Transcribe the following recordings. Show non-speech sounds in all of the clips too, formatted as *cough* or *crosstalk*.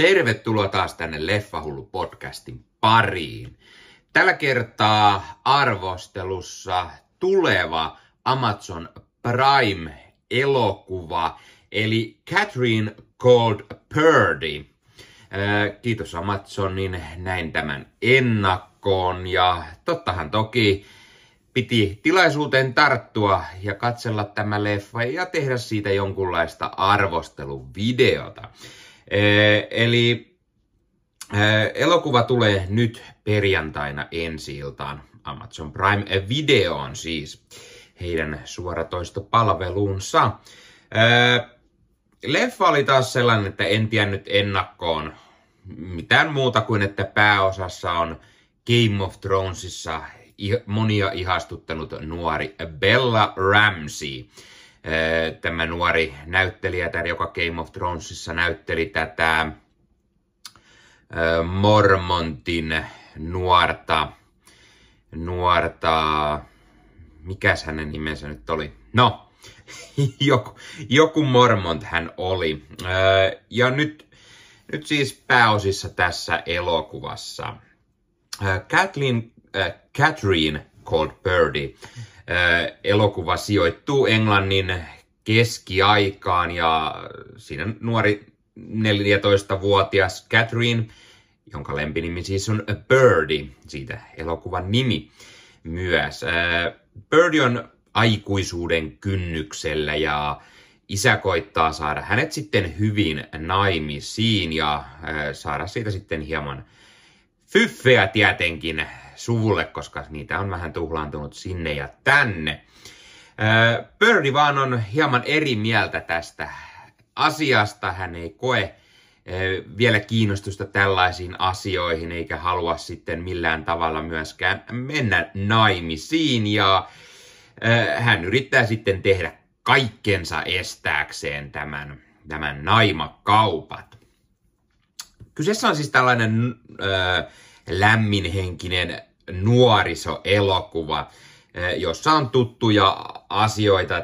Tervetuloa taas tänne Leffahullu podcastin pariin. Tällä kertaa arvostelussa tuleva Amazon Prime-elokuva, eli Catherine Called Purdy. Kiitos Amazonin, näin tämän ennakkoon ja tottahan toki piti tilaisuuteen tarttua ja katsella tämä leffa ja tehdä siitä jonkunlaista arvosteluvideota. Eli elokuva tulee nyt perjantaina ensi iltaan Amazon Prime Videoon siis heidän suoratoistopalveluunsa. Leffa oli taas sellainen, että en tiennyt ennakkoon mitään muuta kuin, että pääosassa on Game of Thronesissa monia ihastuttanut nuori Bella Ramsey. Tämä nuori näyttelijä, joka Game of Thronesissa näytteli tätä Mormontin nuorta, nuorta, mikäs hänen nimensä nyt oli? No, *laughs* joku, joku Mormont hän oli. Ja nyt, nyt siis pääosissa tässä elokuvassa. Kathleen, Catherine Called Birdie elokuva sijoittuu Englannin keskiaikaan ja siinä nuori 14-vuotias Catherine, jonka lempinimi siis on Birdie, siitä elokuvan nimi myös. Birdie on aikuisuuden kynnyksellä ja isä koittaa saada hänet sitten hyvin naimisiin ja saada siitä sitten hieman fyffeä tietenkin suvulle, koska niitä on vähän tuhlaantunut sinne ja tänne. Birdie vaan on hieman eri mieltä tästä asiasta. Hän ei koe vielä kiinnostusta tällaisiin asioihin, eikä halua sitten millään tavalla myöskään mennä naimisiin. Ja hän yrittää sitten tehdä kaikkensa estääkseen tämän, tämän naimakaupat. Kyseessä on siis tällainen äh, lämminhenkinen nuorisoelokuva, eh, jossa on tuttuja asioita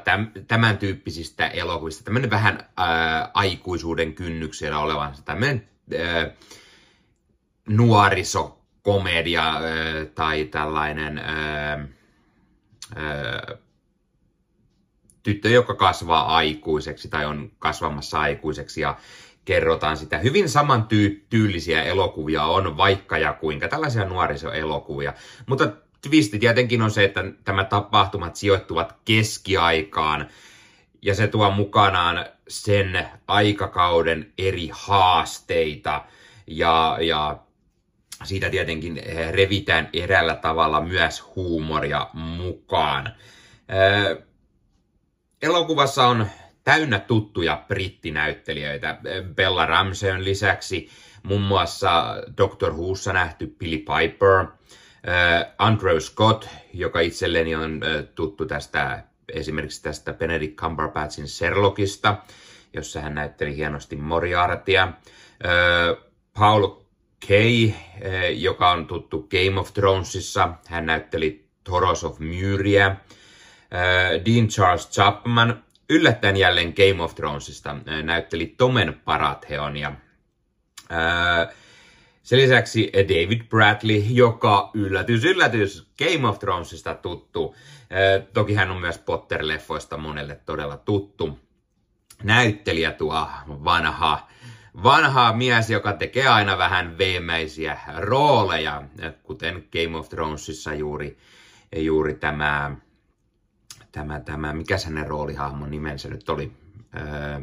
tämän tyyppisistä elokuvista. Tämmöinen vähän ää, aikuisuuden kynnyksellä olevan tämmöinen ää, nuorisokomedia ää, tai tällainen ää, ää, tyttö, joka kasvaa aikuiseksi tai on kasvamassa aikuiseksi ja kerrotaan sitä. Hyvin samantyylisiä elokuvia on vaikka ja kuinka, tällaisia nuorisoelokuvia. Mutta twisti tietenkin on se, että tämä tapahtumat sijoittuvat keskiaikaan ja se tuo mukanaan sen aikakauden eri haasteita ja, ja siitä tietenkin revitään eräällä tavalla myös huumoria mukaan. elokuvassa on täynnä tuttuja brittinäyttelijöitä. Bella Ramseyn lisäksi muun muassa Doctor Whossa nähty Billy Piper, äh, Andrew Scott, joka itselleni on äh, tuttu tästä esimerkiksi tästä Benedict Cumberbatchin Sherlockista, jossa hän näytteli hienosti Moriartya. Äh, Paul Kay, joka on tuttu Game of Thronesissa, hän näytteli Toros of Myria. Dean Charles Chapman, yllättäen jälleen Game of Thronesista näytteli Tomen Paratheonia. Sen lisäksi David Bradley, joka yllätys, yllätys, Game of Thronesista tuttu. Toki hän on myös Potter-leffoista monelle todella tuttu. Näyttelijä tuo vanha, vanha mies, joka tekee aina vähän veemäisiä rooleja, kuten Game of Thronesissa juuri, juuri tämä tämä, tämä mikä hänen roolihahmon nimensä nyt oli, öö,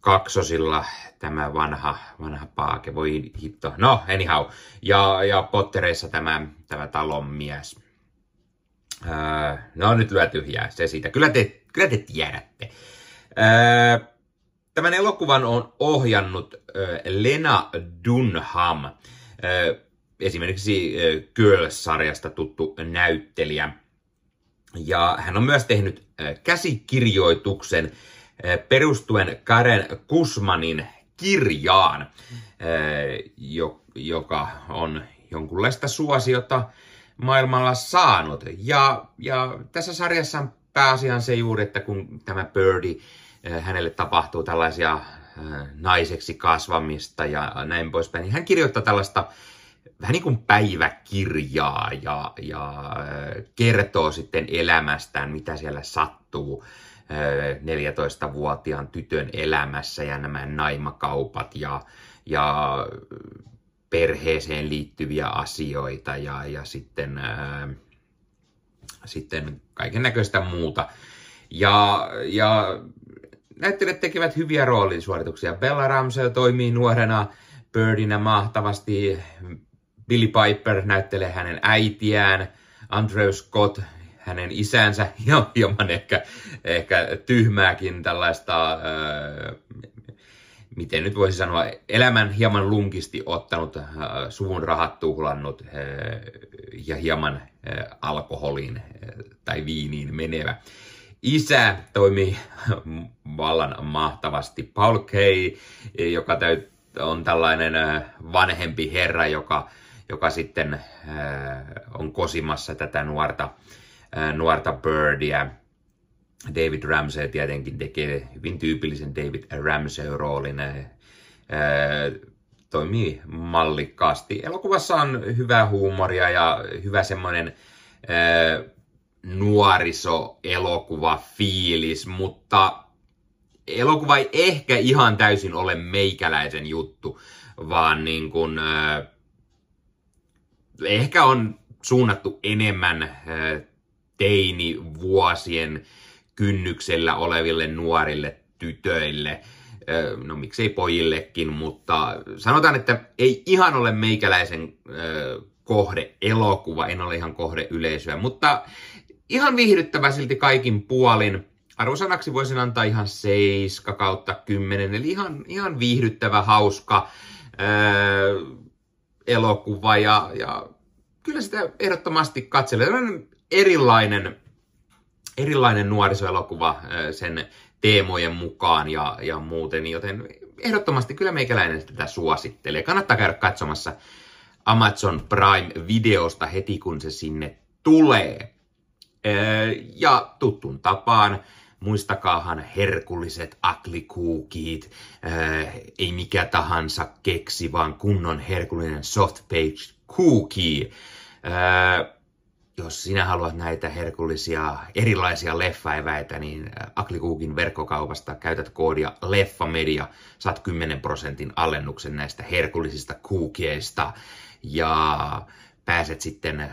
kaksosilla tämä vanha, vanha paake, voi hitto. No, anyhow. Ja, ja Pottereissa tämä, tämä talon mies. Öö, no, nyt lyö tyhjää, se siitä. Kyllä te, kyllä te tiedätte. Öö, tämän elokuvan on ohjannut öö, Lena Dunham, öö, esimerkiksi öö, Girls-sarjasta tuttu näyttelijä. Ja hän on myös tehnyt käsikirjoituksen perustuen Karen Kusmanin kirjaan, joka on jonkunlaista suosiota maailmalla saanut. Ja, ja tässä sarjassa on pääasiaan se juuri, että kun tämä Birdie, hänelle tapahtuu tällaisia naiseksi kasvamista ja näin poispäin. Niin hän kirjoittaa tällaista vähän niin kuin päiväkirjaa ja, ja kertoo sitten elämästään, mitä siellä sattuu 14-vuotiaan tytön elämässä ja nämä naimakaupat ja, ja perheeseen liittyviä asioita ja, ja sitten, sitten kaiken näköistä muuta. Ja, ja näyttelijät tekevät hyviä roolisuorituksia. Bella Ramsey toimii nuorena Birdinä mahtavasti. Billy Piper näyttelee hänen äitiään. Andrew Scott hänen isänsä, *laughs* ja hieman ehkä, ehkä tyhmääkin tällaista, ää, miten nyt voisi sanoa, elämän hieman lunkisti ottanut, ää, suvun rahat tuhlannut ää, ja hieman ää, alkoholiin ää, tai viiniin menevä. Isä toimi *laughs* vallan mahtavasti. Paul Kay, joka täyt, on tällainen vanhempi herra, joka, joka sitten on kosimassa tätä nuorta nuorta Birdia. David Ramsey tietenkin tekee hyvin tyypillisen David Ramsey-roolin. Toimii mallikkaasti. Elokuvassa on hyvää huumoria ja hyvä semmoinen nuoriso-elokuva fiilis, mutta elokuva ei ehkä ihan täysin ole meikäläisen juttu, vaan niin kuin, äh, ehkä on suunnattu enemmän teini-vuosien kynnyksellä oleville nuorille tytöille, no miksei pojillekin, mutta sanotaan, että ei ihan ole meikäläisen kohde elokuva, en ole ihan kohde yleisöä, mutta ihan viihdyttävä silti kaikin puolin. Arvosanaksi voisin antaa ihan 7 kautta 10, eli ihan, ihan viihdyttävä, hauska ää, elokuva ja, ja kyllä sitä ehdottomasti katselee erilainen, erilainen nuorisoelokuva sen teemojen mukaan ja, ja muuten, joten ehdottomasti kyllä meikäläinen tätä suosittelee. Kannattaa käydä katsomassa Amazon Prime-videosta heti kun se sinne tulee. Ja tuttun tapaan, muistakaahan herkulliset aklikuukit, ei mikä tahansa keksi, vaan kunnon herkullinen soft page cookie. Jos sinä haluat näitä herkullisia erilaisia leffaeväitä, niin Aklikuukin verkkokaupasta käytät koodia LEFFAMEDIA, saat 10 prosentin alennuksen näistä herkullisista kuukieista ja pääset sitten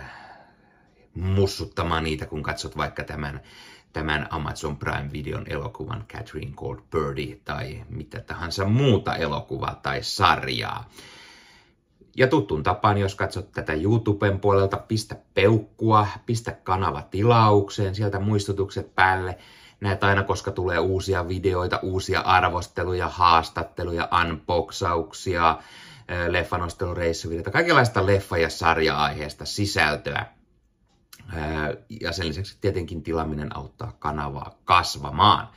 mussuttamaan niitä, kun katsot vaikka tämän, tämän Amazon Prime-videon elokuvan Catherine Called Birdie tai mitä tahansa muuta elokuvaa tai sarjaa. Ja tuttuun tapaan, jos katsot tätä YouTuben puolelta, pistä peukkua, pistä kanava tilaukseen, sieltä muistutukset päälle. Näet aina, koska tulee uusia videoita, uusia arvosteluja, haastatteluja, unboxauksia, leffanostelureissuvideoita, kaikenlaista leffa- ja sarja-aiheesta sisältöä. Ja sen lisäksi tietenkin tilaminen auttaa kanavaa kasvamaan.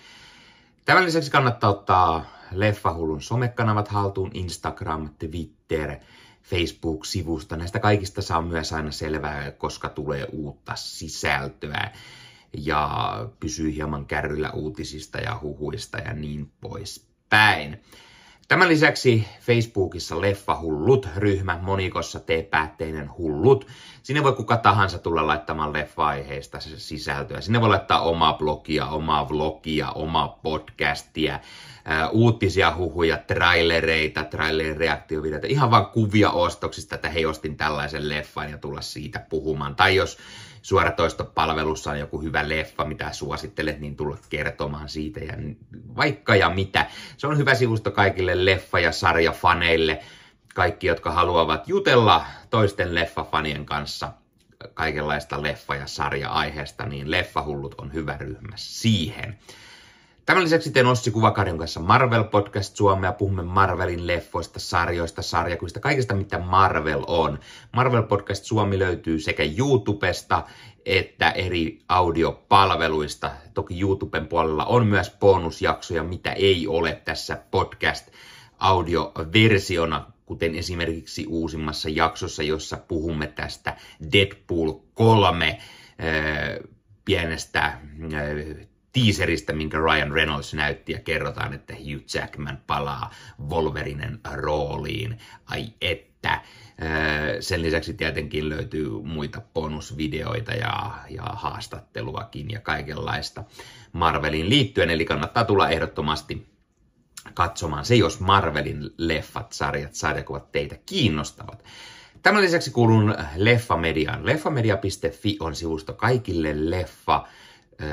Tämän lisäksi kannattaa ottaa Leffahullun somekanavat haltuun, Instagram, Twitter, Facebook-sivusta. Näistä kaikista saa myös aina selvää, koska tulee uutta sisältöä ja pysyy hieman kärryllä uutisista ja huhuista ja niin poispäin. Tämän lisäksi Facebookissa Leffa Hullut-ryhmä, monikossa tee päätteinen hullut. Sinne voi kuka tahansa tulla laittamaan leffa-aiheista sisältöä. Sinne voi laittaa omaa blogia, omaa vlogia, omaa podcastia, uutisia, huhuja, trailereita, trailereaktiovideoita, ihan vaan kuvia ostoksista, että hei ostin tällaisen leffan ja tulla siitä puhumaan. Tai jos suoratoistopalvelussa on joku hyvä leffa, mitä suosittelet, niin tulla kertomaan siitä ja vaikka ja mitä. Se on hyvä sivusto kaikille leffa- ja sarjafaneille, kaikki, jotka haluavat jutella toisten leffafanien kanssa kaikenlaista leffa- ja sarja-aiheesta, niin Leffahullut on hyvä ryhmä siihen. Tämän lisäksi teen Ossi Kuvakarjon kanssa Marvel Podcast Suomea. Puhumme Marvelin leffoista, sarjoista, sarjakuvista, kaikesta mitä Marvel on. Marvel Podcast Suomi löytyy sekä YouTubesta että eri audiopalveluista. Toki YouTuben puolella on myös bonusjaksoja, mitä ei ole tässä podcast-audioversiona, kuten esimerkiksi uusimmassa jaksossa, jossa puhumme tästä Deadpool 3 äh, pienestä äh, teaserista, minkä Ryan Reynolds näytti ja kerrotaan, että Hugh Jackman palaa Wolverinen rooliin. Ai että. Sen lisäksi tietenkin löytyy muita bonusvideoita ja, ja haastatteluakin ja kaikenlaista Marvelin liittyen, eli kannattaa tulla ehdottomasti katsomaan se, jos Marvelin leffat, sarjat, sarjakuvat teitä kiinnostavat. Tämän lisäksi kuulun Leffamediaan. Leffamedia.fi on sivusto kaikille leffa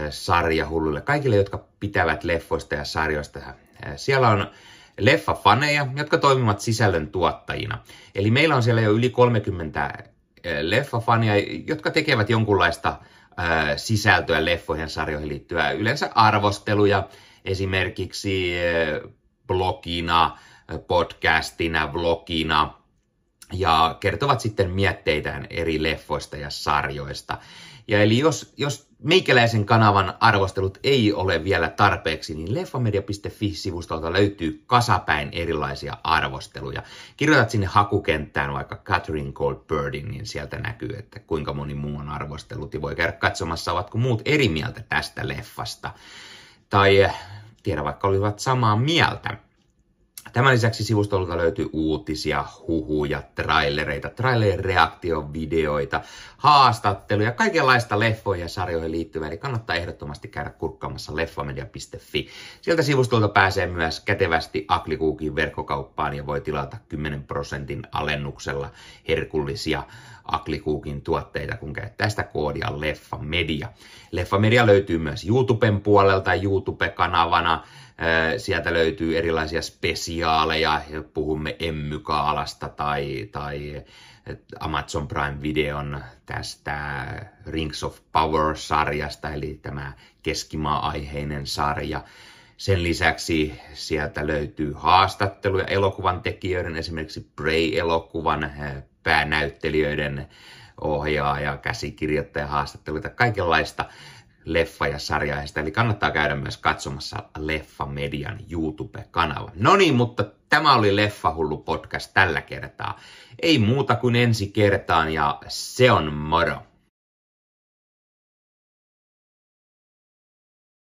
sarjahulluille, kaikille, jotka pitävät leffoista ja sarjoista. Siellä on leffafaneja, jotka toimivat sisällön tuottajina. Eli meillä on siellä jo yli 30 leffafania, jotka tekevät jonkunlaista sisältöä leffoihin sarjoihin liittyvää yleensä arvosteluja, esimerkiksi blogina, podcastina, vlogina, ja kertovat sitten mietteitään eri leffoista ja sarjoista. Ja eli jos, jos meikäläisen kanavan arvostelut ei ole vielä tarpeeksi, niin leffamedia.fi-sivustolta löytyy kasapäin erilaisia arvosteluja. Kirjoitat sinne hakukenttään vaikka Catherine Goldbirdin, niin sieltä näkyy, että kuinka moni muu on arvostellut ja voi käydä katsomassa, ovatko muut eri mieltä tästä leffasta. Tai eh, tiedä vaikka olivat samaa mieltä. Tämän lisäksi sivustolta löytyy uutisia, huhuja, trailereita, trailerien reaktiovideoita, haastatteluja, kaikenlaista leffoihin ja sarjoihin liittyvää, eli kannattaa ehdottomasti käydä kurkkaamassa leffamedia.fi. Sieltä sivustolta pääsee myös kätevästi Aklikuukin verkkokauppaan ja voi tilata 10 prosentin alennuksella herkullisia Aklikuukin tuotteita, kun käyttää sitä koodia Leffamedia. Leffamedia löytyy myös YouTuben puolelta YouTube-kanavana, Sieltä löytyy erilaisia spesiaaleja, puhumme Emmykaalasta tai, tai Amazon Prime-videon tästä Rings of Power-sarjasta, eli tämä keskimaa-aiheinen sarja. Sen lisäksi sieltä löytyy haastatteluja elokuvan tekijöiden, esimerkiksi Prey-elokuvan päänäyttelijöiden ohjaaja, käsikirjoittaja, haastatteluita, kaikenlaista leffa- ja sarjaista, eli kannattaa käydä myös katsomassa Leffa Median YouTube-kanava. No niin, mutta tämä oli Leffa Hullu podcast tällä kertaa. Ei muuta kuin ensi kertaan ja se on moro.